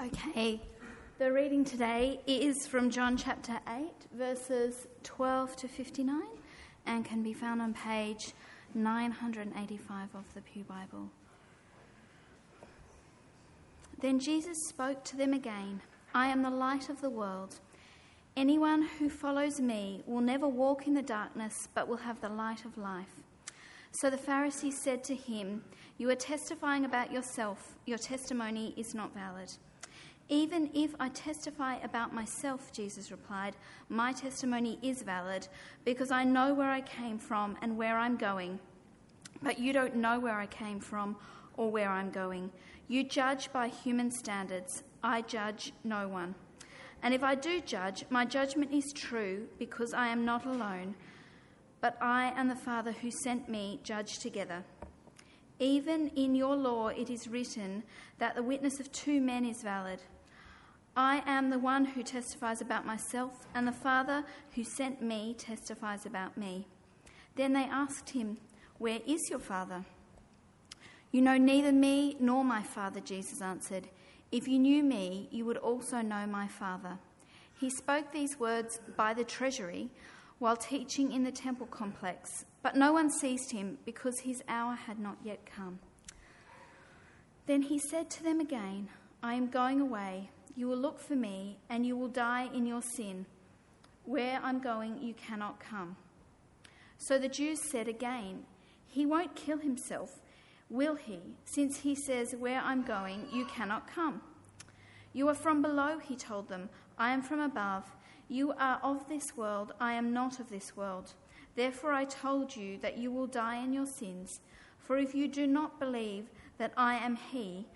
Okay, the reading today is from John chapter 8, verses 12 to 59, and can be found on page 985 of the Pew Bible. Then Jesus spoke to them again I am the light of the world. Anyone who follows me will never walk in the darkness, but will have the light of life. So the Pharisees said to him, You are testifying about yourself, your testimony is not valid. Even if I testify about myself, Jesus replied, my testimony is valid because I know where I came from and where I'm going. But you don't know where I came from or where I'm going. You judge by human standards. I judge no one. And if I do judge, my judgment is true because I am not alone, but I and the Father who sent me judge together. Even in your law it is written that the witness of two men is valid. I am the one who testifies about myself, and the Father who sent me testifies about me. Then they asked him, Where is your Father? You know neither me nor my Father, Jesus answered. If you knew me, you would also know my Father. He spoke these words by the treasury while teaching in the temple complex, but no one seized him because his hour had not yet come. Then he said to them again, I am going away you will look for me, and you will die in your sin. Where I'm going, you cannot come. So the Jews said again, He won't kill himself, will he? Since he says, Where I'm going, you cannot come. You are from below, he told them. I am from above. You are of this world. I am not of this world. Therefore, I told you that you will die in your sins. For if you do not believe that I am He,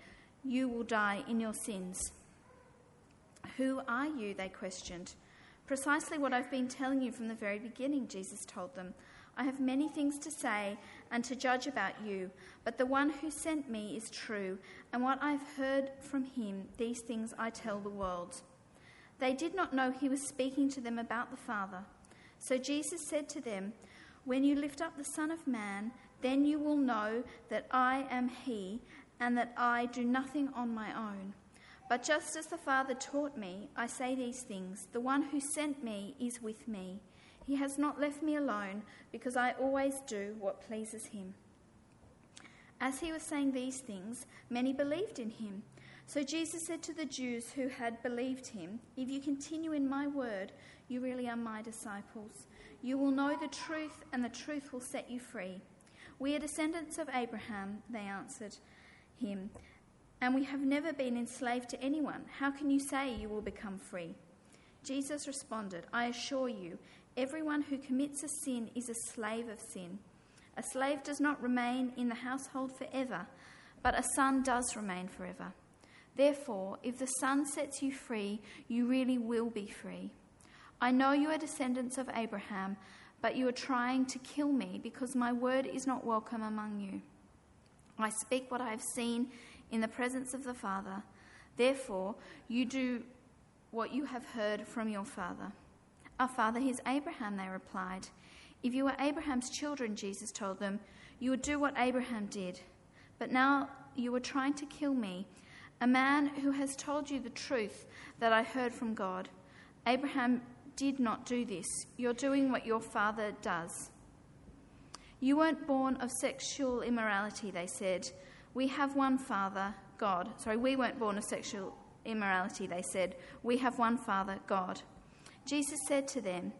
you will die in your sins. Who are you? They questioned. Precisely what I've been telling you from the very beginning, Jesus told them. I have many things to say and to judge about you, but the one who sent me is true, and what I've heard from him, these things I tell the world. They did not know he was speaking to them about the Father. So Jesus said to them, When you lift up the Son of Man, then you will know that I am he, and that I do nothing on my own. But just as the Father taught me, I say these things. The one who sent me is with me. He has not left me alone, because I always do what pleases him. As he was saying these things, many believed in him. So Jesus said to the Jews who had believed him, If you continue in my word, you really are my disciples. You will know the truth, and the truth will set you free. We are descendants of Abraham, they answered him and we have never been enslaved to anyone. How can you say you will become free? Jesus responded, I assure you, everyone who commits a sin is a slave of sin. A slave does not remain in the household forever, but a son does remain forever. Therefore, if the Son sets you free, you really will be free. I know you are descendants of Abraham, but you are trying to kill me because my word is not welcome among you. I speak what I have seen in the presence of the Father. Therefore, you do what you have heard from your father. Our father is Abraham, they replied. If you were Abraham's children, Jesus told them, you would do what Abraham did. But now you are trying to kill me, a man who has told you the truth that I heard from God. Abraham did not do this. You're doing what your father does. You weren't born of sexual immorality, they said. We have one Father, God. Sorry, we weren't born of sexual immorality, they said. We have one Father, God. Jesus said to them,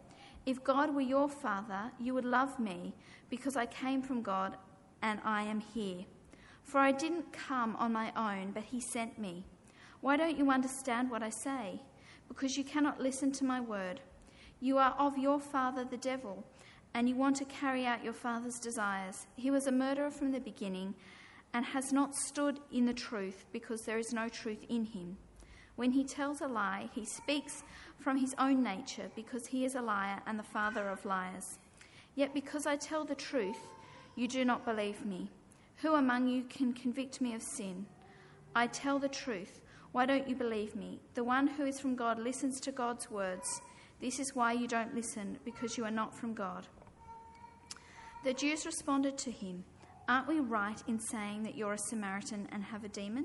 If God were your Father, you would love me, because I came from God and I am here. For I didn't come on my own, but He sent me. Why don't you understand what I say? Because you cannot listen to my word. You are of your father, the devil, and you want to carry out your father's desires. He was a murderer from the beginning and has not stood in the truth because there is no truth in him. When he tells a lie, he speaks from his own nature because he is a liar and the father of liars. Yet because I tell the truth, you do not believe me. Who among you can convict me of sin? I tell the truth. Why don't you believe me? The one who is from God listens to God's words. This is why you don't listen, because you are not from God. The Jews responded to him. Aren't we right in saying that you're a Samaritan and have a demon?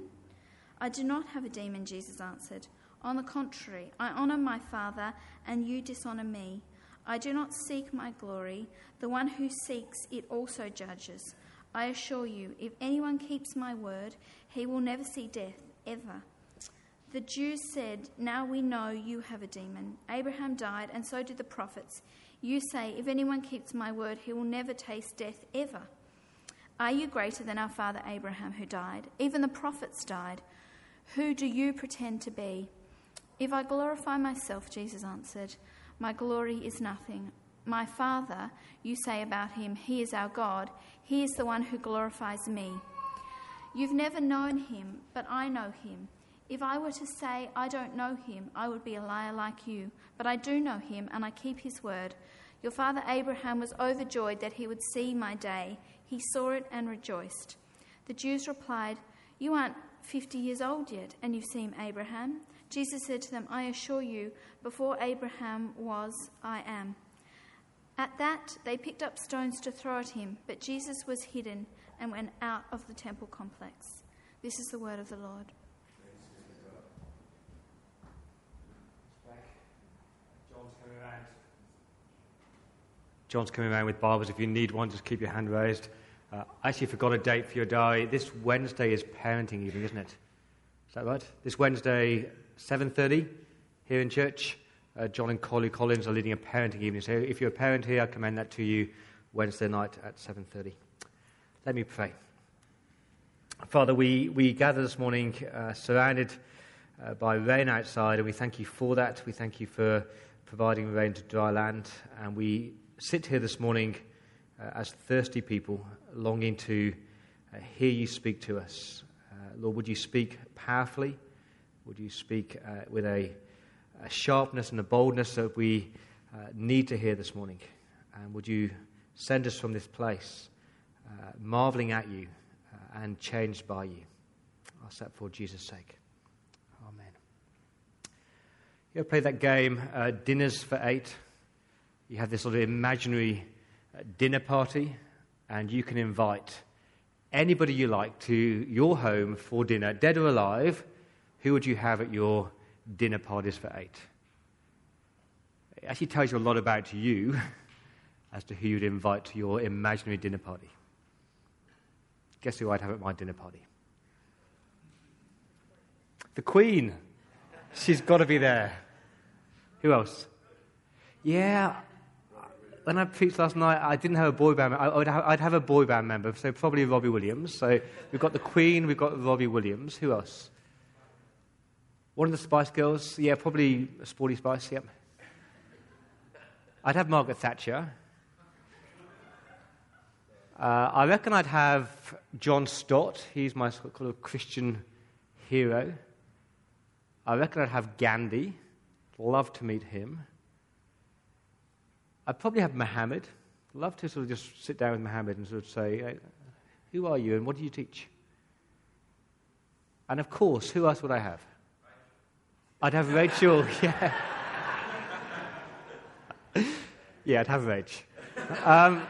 I do not have a demon, Jesus answered. On the contrary, I honor my Father, and you dishonor me. I do not seek my glory. The one who seeks it also judges. I assure you, if anyone keeps my word, he will never see death, ever. The Jews said, Now we know you have a demon. Abraham died, and so did the prophets. You say, If anyone keeps my word, he will never taste death, ever. Are you greater than our father Abraham, who died? Even the prophets died. Who do you pretend to be? If I glorify myself, Jesus answered, my glory is nothing. My Father, you say about him, He is our God. He is the one who glorifies me. You've never known him, but I know him. If I were to say I don't know him, I would be a liar like you. But I do know him, and I keep his word. Your father Abraham was overjoyed that he would see my day. He saw it and rejoiced. The Jews replied, You aren't 50 years old yet, and you've seen Abraham. Jesus said to them, I assure you, before Abraham was, I am. At that, they picked up stones to throw at him, but Jesus was hidden and went out of the temple complex. This is the word of the Lord. John's coming around with Bibles. If you need one, just keep your hand raised. Uh, I actually forgot a date for your diary. This Wednesday is parenting evening, isn't it? Is that right? This Wednesday, 7.30 here in church. Uh, John and Collie Collins are leading a parenting evening. So if you're a parent here, I commend that to you Wednesday night at 7.30. Let me pray. Father, we, we gather this morning uh, surrounded uh, by rain outside, and we thank you for that. We thank you for providing rain to dry land. And we sit here this morning uh, as thirsty people, longing to uh, hear you speak to us. Uh, Lord, would you speak powerfully? Would you speak uh, with a, a, sharpness and a boldness that we uh, need to hear this morning? And would you send us from this place, marveling at you and changed by you? I'll set for Jesus' sake. Amen. You ever played that game, uh, Dinners for Eight? You have this sort of imaginary dinner party, and you can invite anybody you like to your home for dinner, dead or alive who would you have at your dinner parties for eight? It actually tells you a lot about you as to who you'd invite to your imaginary dinner party. Guess who I'd have at my dinner party? The Queen. She's got to be there. Who else? Yeah. When I preached last night, I didn't have a boy band. I would have, I'd have a boy band member, so probably Robbie Williams. So we've got the Queen, we've got Robbie Williams. Who else? One of the Spice Girls, yeah, probably Sporty Spice, yep. I'd have Margaret Thatcher. Uh, I reckon I'd have John Stott. He's my sort of Christian hero. I reckon I'd have Gandhi. Love to meet him. I'd probably have Muhammad. Love to sort of just sit down with Muhammad and sort of say, hey, Who are you and what do you teach? And of course, who else would I have? I'd have Rachel, yeah. yeah, I'd have Rach. Um,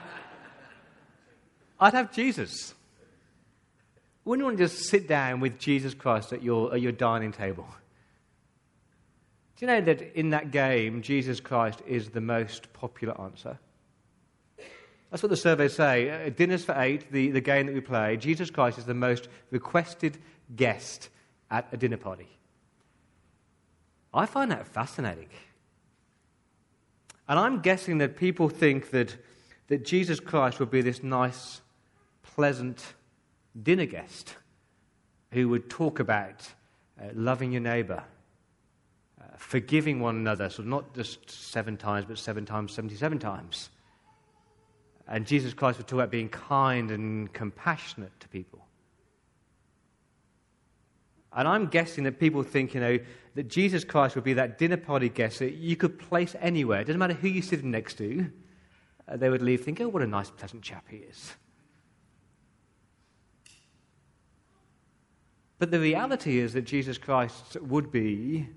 I'd have Jesus. Wouldn't you want to just sit down with Jesus Christ at your, at your dining table? Do you know that in that game, Jesus Christ is the most popular answer? That's what the surveys say. Uh, dinners for eight, the, the game that we play, Jesus Christ is the most requested guest at a dinner party. I find that fascinating. And I'm guessing that people think that, that Jesus Christ would be this nice, pleasant dinner guest who would talk about uh, loving your neighbor, forgiving one another, so not just seven times, but seven times, 77 times. And Jesus Christ would talk about being kind and compassionate to people. And I'm guessing that people think, you know, that Jesus Christ would be that dinner party guest that you could place anywhere. It doesn't matter who you're sitting next to. Uh, they would leave thinking, oh, what a nice, pleasant chap he is. But the reality is that Jesus Christ would be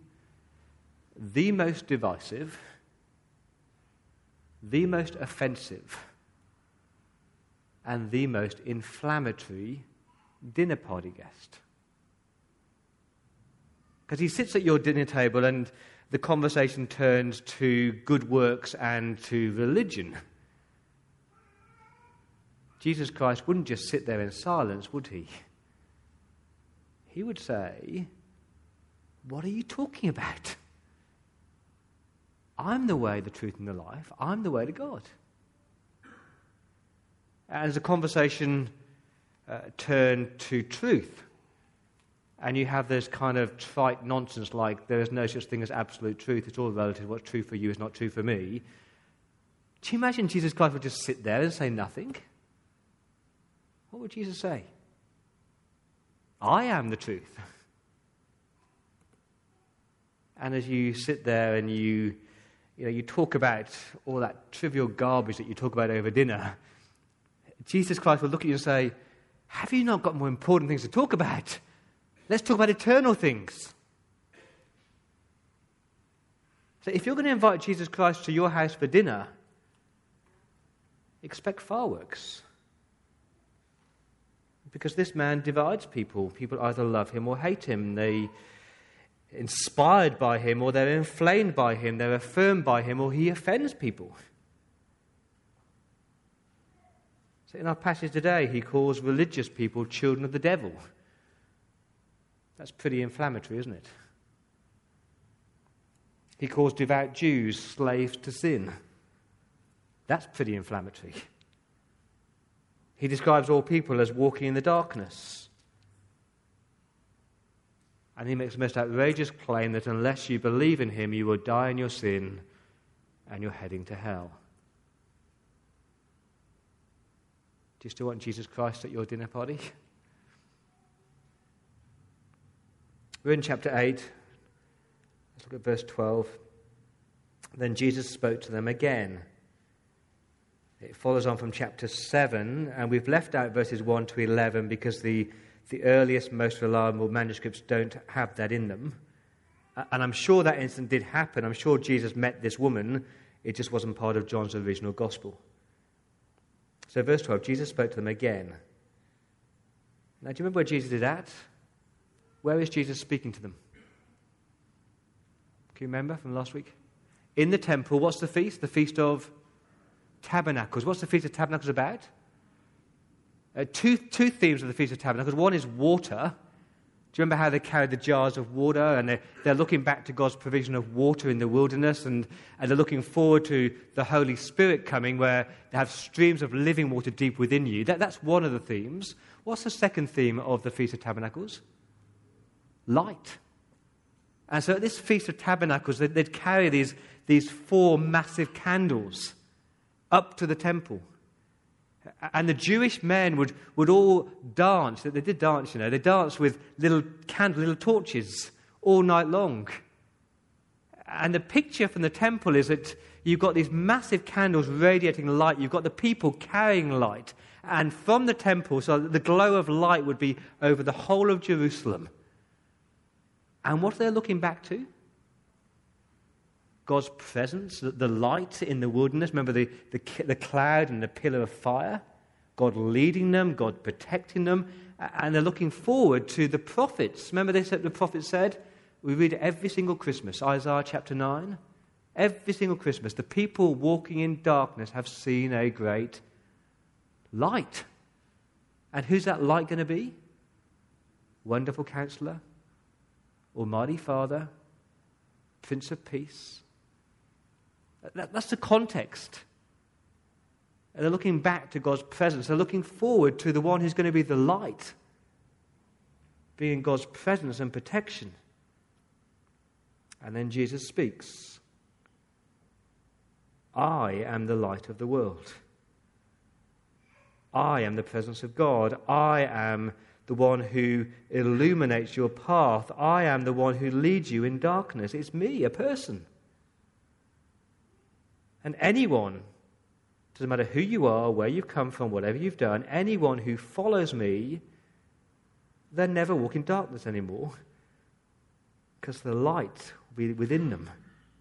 the most divisive, the most offensive, and the most inflammatory dinner party guest. Because he sits at your dinner table and the conversation turns to good works and to religion. Jesus Christ wouldn't just sit there in silence, would he? He would say, What are you talking about? I'm the way, the truth, and the life. I'm the way to God. As the conversation uh, turned to truth, and you have this kind of trite nonsense like there is no such thing as absolute truth, it's all relative, what's true for you is not true for me. Do you imagine Jesus Christ would just sit there and say nothing? What would Jesus say? I am the truth. And as you sit there and you, you, know, you talk about all that trivial garbage that you talk about over dinner, Jesus Christ will look at you and say, Have you not got more important things to talk about? Let's talk about eternal things. So if you're going to invite Jesus Christ to your house for dinner, expect fireworks. Because this man divides people. People either love him or hate him. They inspired by him or they're inflamed by him, they're affirmed by him, or he offends people. So in our passage today, he calls religious people children of the devil. That's pretty inflammatory, isn't it? He calls devout Jews slaves to sin. That's pretty inflammatory. He describes all people as walking in the darkness. And he makes the most outrageous claim that unless you believe in him, you will die in your sin and you're heading to hell. Do you still want Jesus Christ at your dinner party? We're in chapter 8. Let's look at verse 12. Then Jesus spoke to them again. It follows on from chapter 7, and we've left out verses 1 to 11 because the, the earliest, most reliable manuscripts don't have that in them. And I'm sure that incident did happen. I'm sure Jesus met this woman. It just wasn't part of John's original gospel. So, verse 12 Jesus spoke to them again. Now, do you remember where Jesus is at? Where is Jesus speaking to them? Can you remember from last week? In the temple, what's the feast? The Feast of Tabernacles. What's the Feast of Tabernacles about? Uh, two, two themes of the Feast of Tabernacles. One is water. Do you remember how they carried the jars of water and they're, they're looking back to God's provision of water in the wilderness and, and they're looking forward to the Holy Spirit coming where they have streams of living water deep within you? That, that's one of the themes. What's the second theme of the Feast of Tabernacles? light. And so at this Feast of Tabernacles, they'd, they'd carry these, these four massive candles up to the temple. And the Jewish men would, would all dance. They did dance, you know. They danced with little candle, little torches all night long. And the picture from the temple is that you've got these massive candles radiating light. You've got the people carrying light. And from the temple, so the glow of light would be over the whole of Jerusalem. And what are they're looking back to? God's presence, the light in the wilderness. Remember the, the, the cloud and the pillar of fire? God leading them, God protecting them. And they're looking forward to the prophets. Remember they said, the prophet said? We read every single Christmas, Isaiah chapter 9. Every single Christmas, the people walking in darkness have seen a great light. And who's that light going to be? Wonderful counselor, Almighty Father, Prince of Peace. That, that's the context. And they're looking back to God's presence. They're looking forward to the one who's going to be the light, being God's presence and protection. And then Jesus speaks I am the light of the world. I am the presence of God. I am the one who illuminates your path. I am the one who leads you in darkness. It's me, a person. And anyone, doesn't matter who you are, where you've come from, whatever you've done, anyone who follows me, they never walk in darkness anymore because the light will be within them.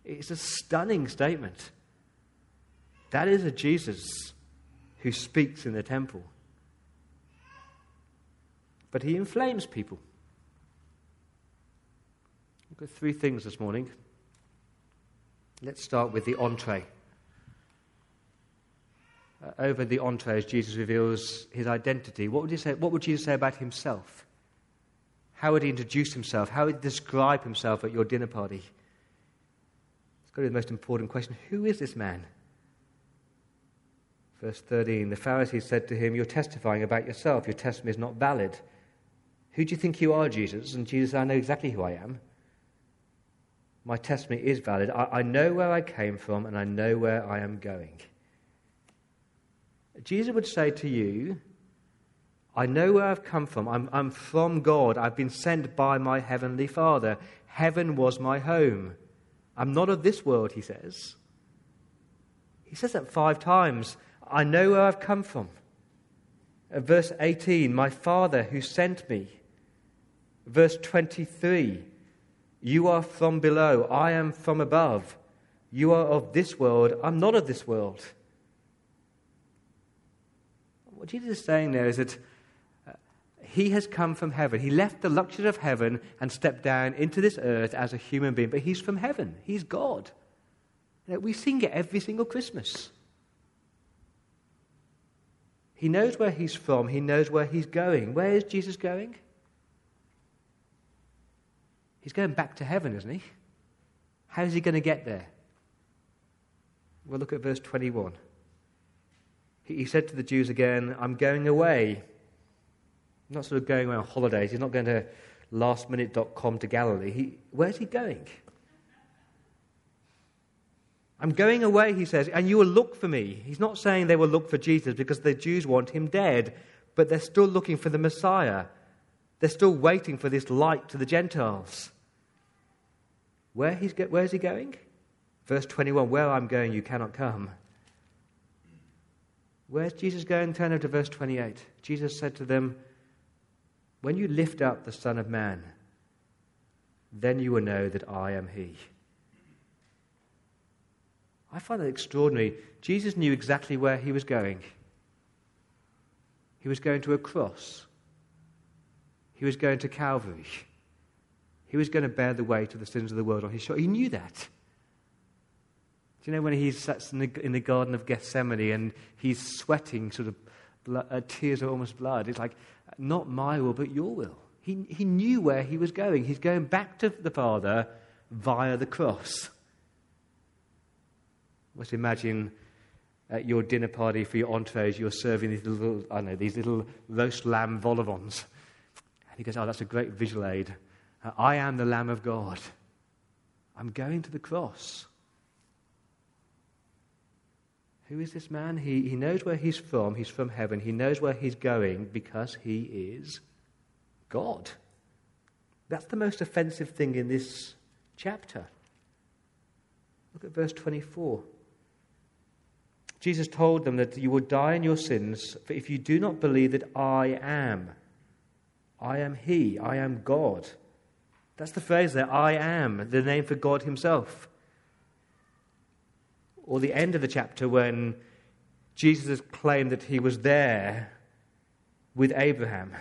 It's a stunning statement. That is a Jesus who speaks in the temple but he inflames people. I've got three things this morning. Let's start with the entree. Uh, over the entree, as Jesus reveals his identity, what would, say, what would Jesus say about himself? How would he introduce himself? How would he describe himself at your dinner party? It's got to be the most important question. Who is this man? Verse 13 The Pharisees said to him, You're testifying about yourself. Your testimony is not valid. Who do you think you are, Jesus? And Jesus, said, I know exactly who I am. My testimony is valid. I, I know where I came from and I know where I am going. Jesus would say to you, I know where I've come from. I'm, I'm from God. I've been sent by my heavenly Father. Heaven was my home. I'm not of this world, he says. He says that five times. I know where I've come from. Uh, verse 18, my Father who sent me. Verse 23, you are from below, I am from above. You are of this world, I'm not of this world. What Jesus is saying there is that uh, he has come from heaven. He left the luxury of heaven and stepped down into this earth as a human being, but he's from heaven. He's God. We sing it every single Christmas. He knows where he's from, he knows where he's going. Where is Jesus going? He's going back to heaven, isn't he? How is he going to get there? Well, look at verse 21. He said to the Jews again, I'm going away. not sort of going away on holidays. He's not going to lastminute.com to Galilee. He, where's he going? I'm going away, he says, and you will look for me. He's not saying they will look for Jesus because the Jews want him dead, but they're still looking for the Messiah. They're still waiting for this light to the Gentiles. Where he's where's he going? Verse 21 Where I'm going, you cannot come. Where's Jesus going? Turn over to verse 28. Jesus said to them, When you lift up the Son of Man, then you will know that I am He. I find that extraordinary. Jesus knew exactly where he was going. He was going to a cross. He was going to Calvary. He was going to bear the weight of the sins of the world on his shoulders. He knew that. Do you know when he sits in the, in the Garden of Gethsemane and he's sweating sort of blood, uh, tears of almost blood? It's like, not my will, but your will. He, he knew where he was going. He's going back to the Father via the cross. Let's imagine at your dinner party for your entrees, you're serving these little, I know, these little roast lamb vol au and he goes, Oh, that's a great visual aid. Uh, I am the Lamb of God. I'm going to the cross. Who is this man? He, he knows where he's from. He's from heaven. He knows where he's going because he is God. That's the most offensive thing in this chapter. Look at verse 24. Jesus told them that you will die in your sins, for if you do not believe that I am, I am He, I am God. That's the phrase there, I am, the name for God Himself. Or the end of the chapter when Jesus claimed that He was there with Abraham.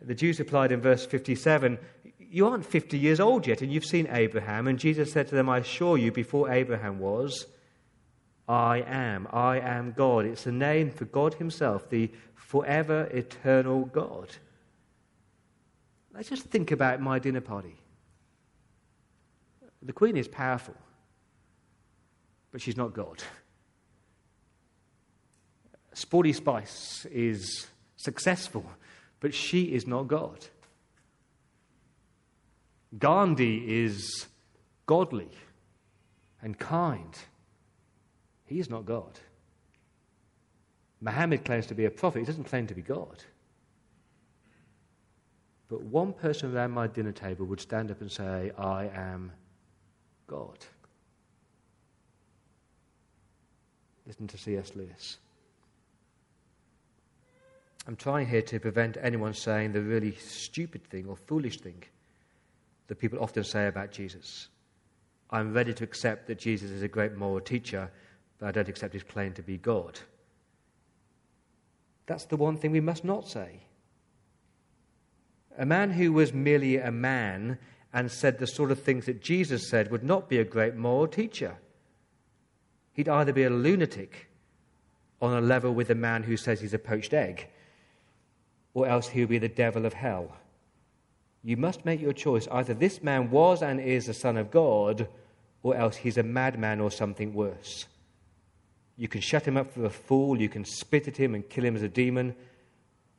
The Jews replied in verse 57 You aren't 50 years old yet, and you've seen Abraham. And Jesus said to them, I assure you, before Abraham was, I am. I am God. It's a name for God Himself, the forever eternal God. Let's just think about my dinner party. The Queen is powerful, but she's not God. Sporty Spice is successful, but she is not God. Gandhi is godly and kind. He is not God. Muhammad claims to be a prophet, he doesn't claim to be God. But one person around my dinner table would stand up and say, I am God. Listen to C.S. Lewis. I'm trying here to prevent anyone saying the really stupid thing or foolish thing that people often say about Jesus. I'm ready to accept that Jesus is a great moral teacher, but I don't accept his claim to be God. That's the one thing we must not say. A man who was merely a man and said the sort of things that Jesus said would not be a great moral teacher. He'd either be a lunatic on a level with the man who says he's a poached egg, or else he'll be the devil of hell. You must make your choice. Either this man was and is the Son of God, or else he's a madman or something worse. You can shut him up for a fool, you can spit at him and kill him as a demon,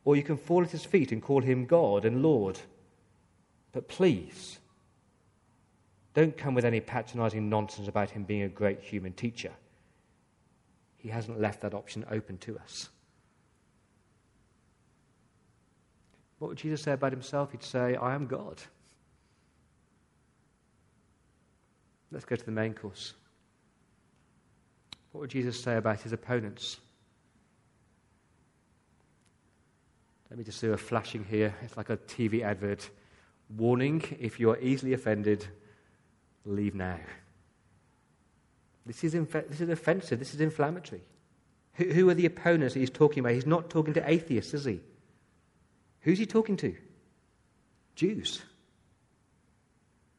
or you can fall at his feet and call him God and Lord. But please, don't come with any patronizing nonsense about him being a great human teacher. He hasn't left that option open to us. What would Jesus say about himself? He'd say, I am God. Let's go to the main course. What would Jesus say about his opponents? Let me just do a flashing here. It's like a TV advert. Warning if you are easily offended, leave now. This is, inf- this is offensive. This is inflammatory. Who, who are the opponents that he's talking about? He's not talking to atheists, is he? Who's he talking to? Jews.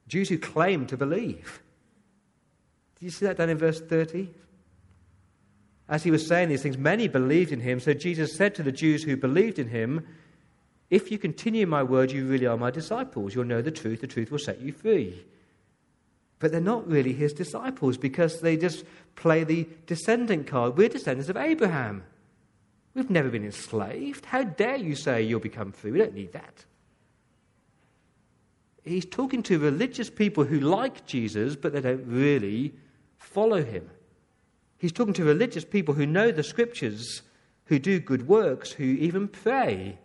Jews who claim to believe. Did you see that down in verse 30? As he was saying these things, many believed in him. So Jesus said to the Jews who believed in him, If you continue my word, you really are my disciples. You'll know the truth, the truth will set you free. But they're not really his disciples because they just play the descendant card. We're descendants of Abraham. We've never been enslaved. How dare you say you'll become free? We don't need that. He's talking to religious people who like Jesus, but they don't really follow him. He's talking to religious people who know the scriptures, who do good works, who even pray,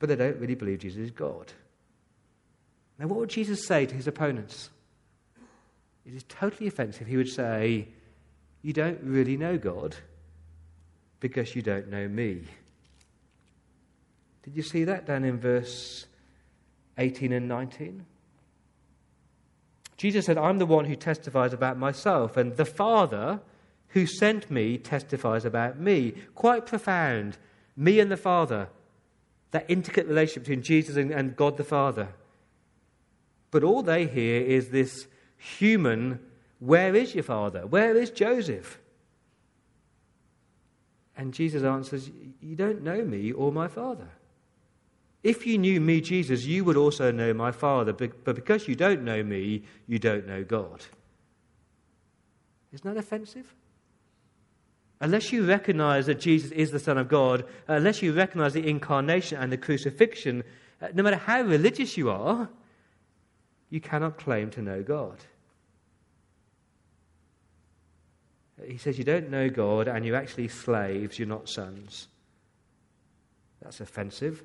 but they don't really believe Jesus is God. Now, what would Jesus say to his opponents? It is totally offensive. He would say, You don't really know God because you don't know me. Did you see that down in verse 18 and 19? Jesus said, I'm the one who testifies about myself, and the Father who sent me testifies about me. Quite profound. Me and the Father. That intricate relationship between Jesus and, and God the Father. But all they hear is this human, where is your father? Where is Joseph? And Jesus answers, You don't know me or my father. If you knew me, Jesus, you would also know my Father, but because you don't know me, you don't know God. Isn't that offensive? Unless you recognize that Jesus is the Son of God, unless you recognize the incarnation and the crucifixion, uh, no matter how religious you are, you cannot claim to know God. He says you don't know God and you're actually slaves, you're not sons. That's offensive.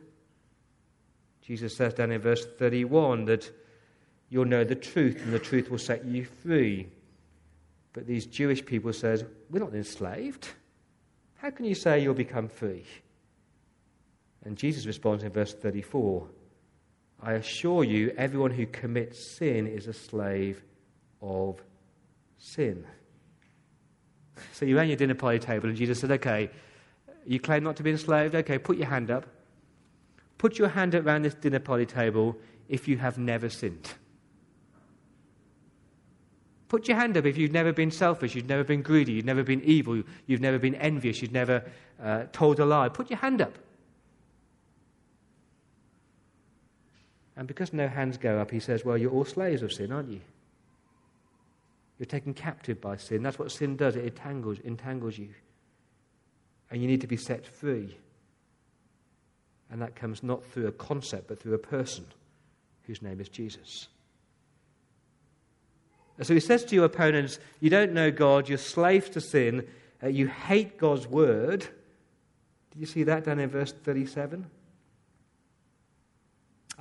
Jesus says down in verse 31 that you'll know the truth and the truth will set you free. But these Jewish people says, we're not enslaved. How can you say you'll become free? And Jesus responds in verse 34, I assure you everyone who commits sin is a slave of sin. So you're around your dinner party table and Jesus said, okay, you claim not to be enslaved? Okay, put your hand up. Put your hand around this dinner party table if you have never sinned. Put your hand up if you've never been selfish, you've never been greedy, you've never been evil, you've never been envious, you've never uh, told a lie. Put your hand up. And because no hands go up, he says, Well, you're all slaves of sin, aren't you? You're taken captive by sin. That's what sin does, it entangles, entangles you. And you need to be set free. And that comes not through a concept, but through a person whose name is Jesus. And so he says to your opponents, You don't know God, you're slaves to sin, uh, you hate God's word. Did you see that down in verse 37?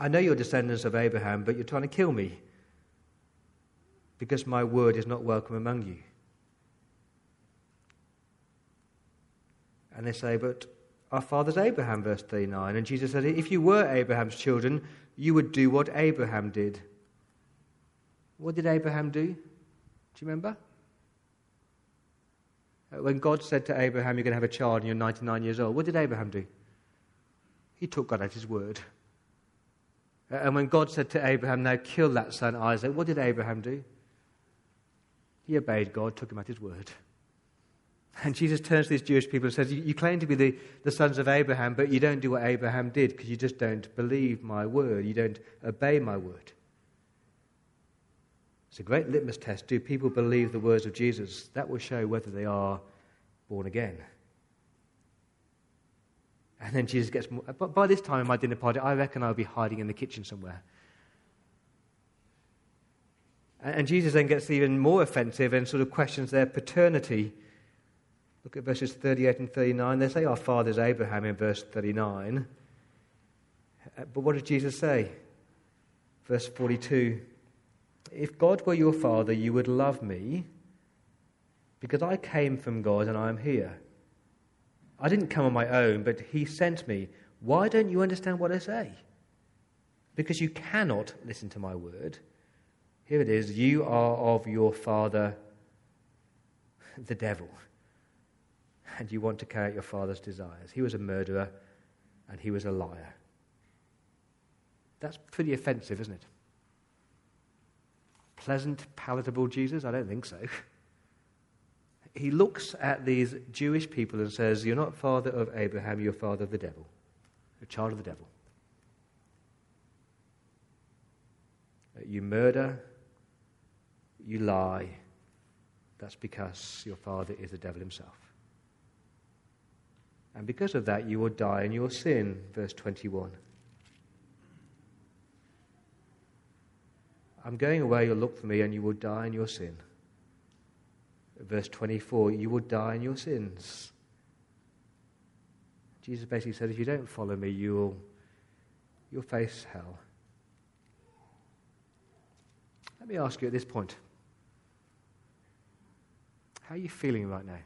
I know you're descendants of Abraham, but you're trying to kill me because my word is not welcome among you. And they say, But our father's Abraham, verse 39. And Jesus said, If you were Abraham's children, you would do what Abraham did. What did Abraham do? Do you remember? Uh, when God said to Abraham, You're going to have a child and you're 99 years old, what did Abraham do? He took God at his word. Uh, and when God said to Abraham, Now kill that son Isaac, what did Abraham do? He obeyed God, took him at his word. And Jesus turns to these Jewish people and says, You claim to be the, the sons of Abraham, but you don't do what Abraham did because you just don't believe my word. You don't obey my word. It's a great litmus test. Do people believe the words of Jesus? That will show whether they are born again. And then Jesus gets more. But by this time in my dinner party, I reckon I'll be hiding in the kitchen somewhere. And Jesus then gets even more offensive and sort of questions their paternity. Look at verses 38 and 39. They say, Our father's Abraham in verse 39. Uh, but what does Jesus say? Verse 42 If God were your father, you would love me, because I came from God and I am here. I didn't come on my own, but he sent me. Why don't you understand what I say? Because you cannot listen to my word. Here it is you are of your father, the devil, and you want to carry out your father's desires. He was a murderer and he was a liar. That's pretty offensive, isn't it? Pleasant, palatable Jesus? I don't think so. he looks at these Jewish people and says, You're not father of Abraham, you're father of the devil, a child of the devil. You murder, you lie. That's because your father is the devil himself. And because of that, you will die in your sin, verse 21. I'm going away, you'll look for me, and you will die in your sin verse 24, you will die in your sins. Jesus basically said, if you don't follow me, you will you'll face hell. Let me ask you at this point how are you feeling right now?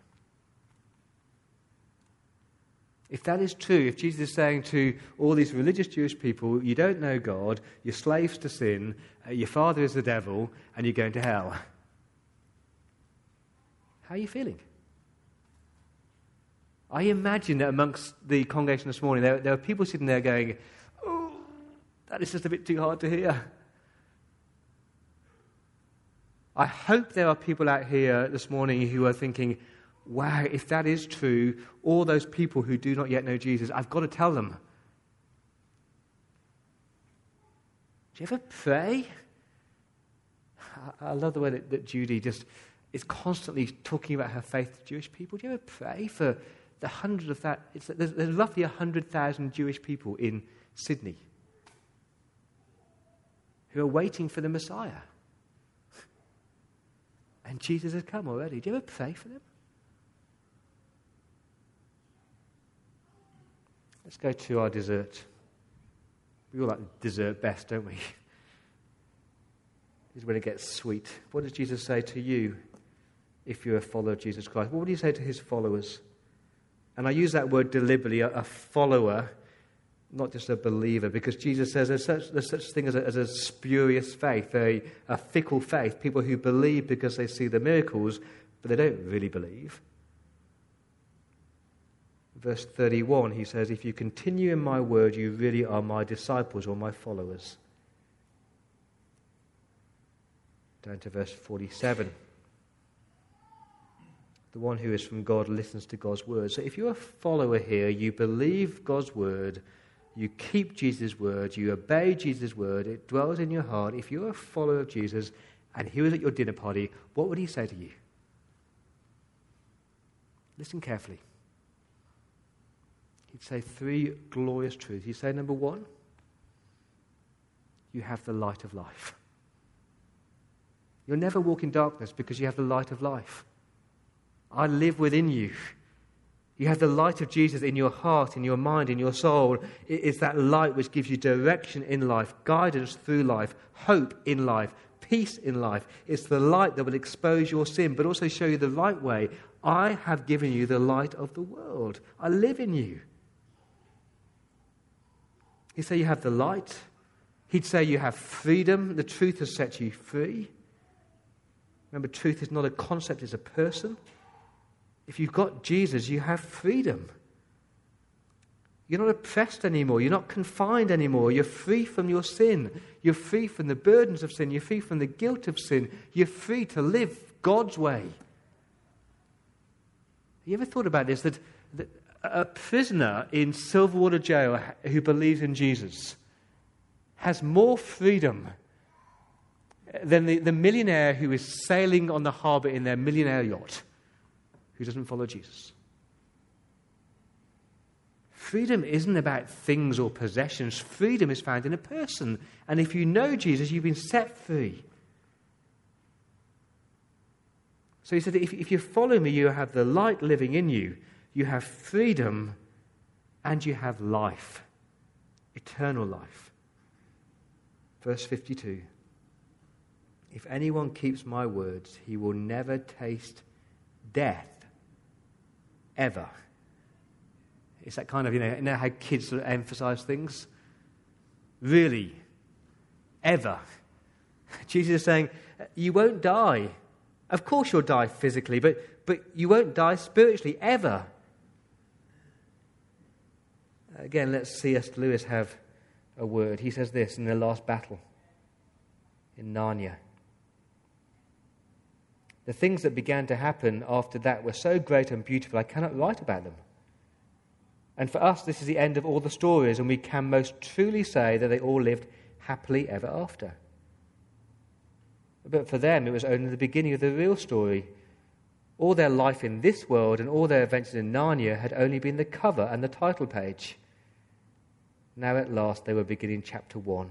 If that is true, if Jesus is saying to all these religious Jewish people, you don't know God, you're slaves to sin, uh, your father is the devil, and you're going to hell. How are you feeling? I imagine that amongst the congregation this morning, there, there are people sitting there going, Oh, that is just a bit too hard to hear. I hope there are people out here this morning who are thinking, wow, if that is true, all those people who do not yet know Jesus, I've got to tell them. Do you ever pray? I, I love the way that, that Judy just is constantly talking about her faith to Jewish people. Do you ever pray for the hundred of that? There's, there's roughly 100,000 Jewish people in Sydney who are waiting for the Messiah. And Jesus has come already. Do you ever pray for them? Let's go to our dessert. We all like dessert best, don't we? This is when it gets sweet. What does Jesus say to you if you're a follower of Jesus Christ? What would he say to his followers? And I use that word deliberately, a, follower, not just a believer, because Jesus says there's such, there's such thing as a, as a spurious faith, a, a fickle faith, people who believe because they see the miracles, but they don't really believe. Verse 31, he says, If you continue in my word, you really are my disciples or my followers. Down to verse 47 the one who is from God listens to God's word. So if you're a follower here, you believe God's word, you keep Jesus' word, you obey Jesus' word, it dwells in your heart. If you're a follower of Jesus and he was at your dinner party, what would he say to you? Listen carefully. He'd say three glorious truths. He'd say, number one, you have the light of life. You'll never walk in darkness because you have the light of life. I live within you. You have the light of Jesus in your heart, in your mind, in your soul. It is that light which gives you direction in life, guidance through life, hope in life, peace in life. It's the light that will expose your sin, but also show you the right way. I have given you the light of the world. I live in you. He'd say you have the light. He'd say you have freedom. The truth has set you free. Remember, truth is not a concept, it's a person. If you've got Jesus, you have freedom. You're not oppressed anymore. You're not confined anymore. You're free from your sin. You're free from the burdens of sin. You're free from the guilt of sin. You're free to live God's way. Have you ever thought about this? That, that a prisoner in Silverwater Jail who believes in Jesus has more freedom than the, the millionaire who is sailing on the harbour in their millionaire yacht who doesn't follow Jesus. Freedom isn't about things or possessions. Freedom is found in a person. And if you know Jesus, you've been set free. So he said, if, if you follow me, you have the light living in you, you have freedom, and you have life, eternal life. Verse 52 If anyone keeps my words, he will never taste death, ever. It's that kind of, you know, you know how kids sort of emphasize things? Really, ever. Jesus is saying, you won't die. Of course you'll die physically, but, but you won't die spiritually, ever. Again, let's see C.S. Lewis have a word. He says this in the last battle in Narnia. The things that began to happen after that were so great and beautiful, I cannot write about them. And for us, this is the end of all the stories, and we can most truly say that they all lived happily ever after. But for them, it was only the beginning of the real story. All their life in this world and all their adventures in Narnia had only been the cover and the title page. Now, at last, they were beginning chapter one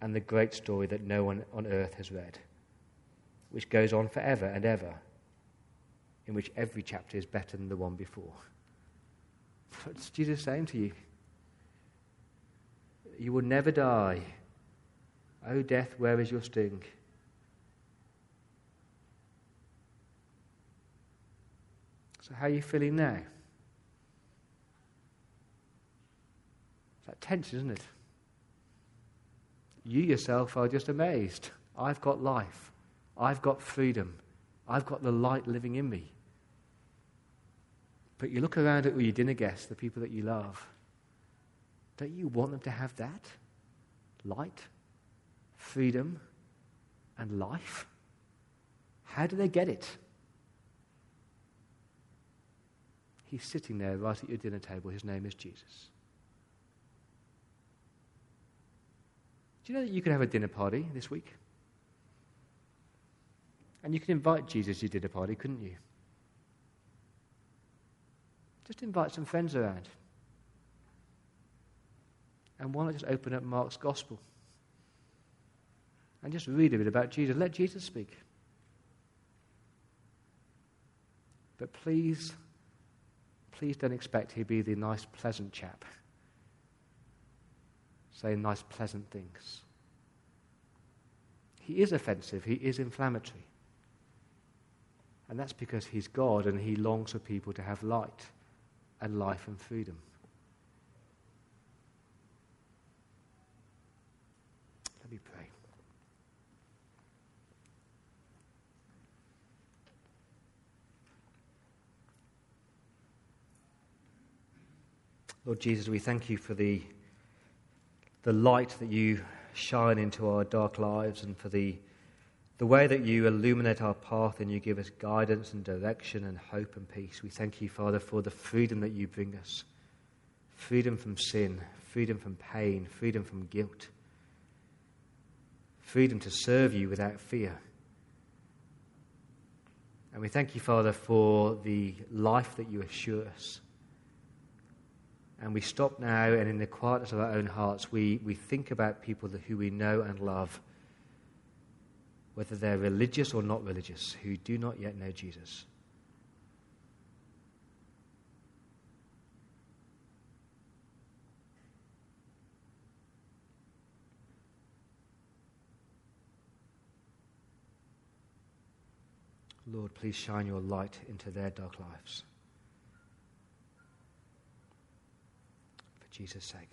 and the great story that no one on earth has read, which goes on forever and ever, in which every chapter is better than the one before. What's Jesus saying to you? You will never die. O death, where is your sting? So, how are you feeling now? It's that tension, isn't it? You yourself are just amazed. I've got life. I've got freedom. I've got the light living in me. But you look around at your dinner guests, the people that you love. Don't you want them to have that? Light, freedom, and life? How do they get it? He's sitting there right at your dinner table. His name is Jesus. Do you know that you can have a dinner party this week? And you can invite Jesus to your dinner party, couldn't you? Just invite some friends around. And why not just open up Mark's Gospel and just read a bit about Jesus? Let Jesus speak. But please, please don't expect he'll be the nice, pleasant chap saying nice, pleasant things. He is offensive, he is inflammatory. And that's because he's God and he longs for people to have light and life and freedom. Let me pray. Lord Jesus, we thank you for the, the light that you shine into our dark lives and for the the way that you illuminate our path and you give us guidance and direction and hope and peace. We thank you, Father, for the freedom that you bring us freedom from sin, freedom from pain, freedom from guilt, freedom to serve you without fear. And we thank you, Father, for the life that you assure us. And we stop now, and in the quietness of our own hearts, we, we think about people who we know and love whether they're religious or not religious, who do not yet know Jesus. Lord, please shine your light into their dark lives. For Jesus' sake.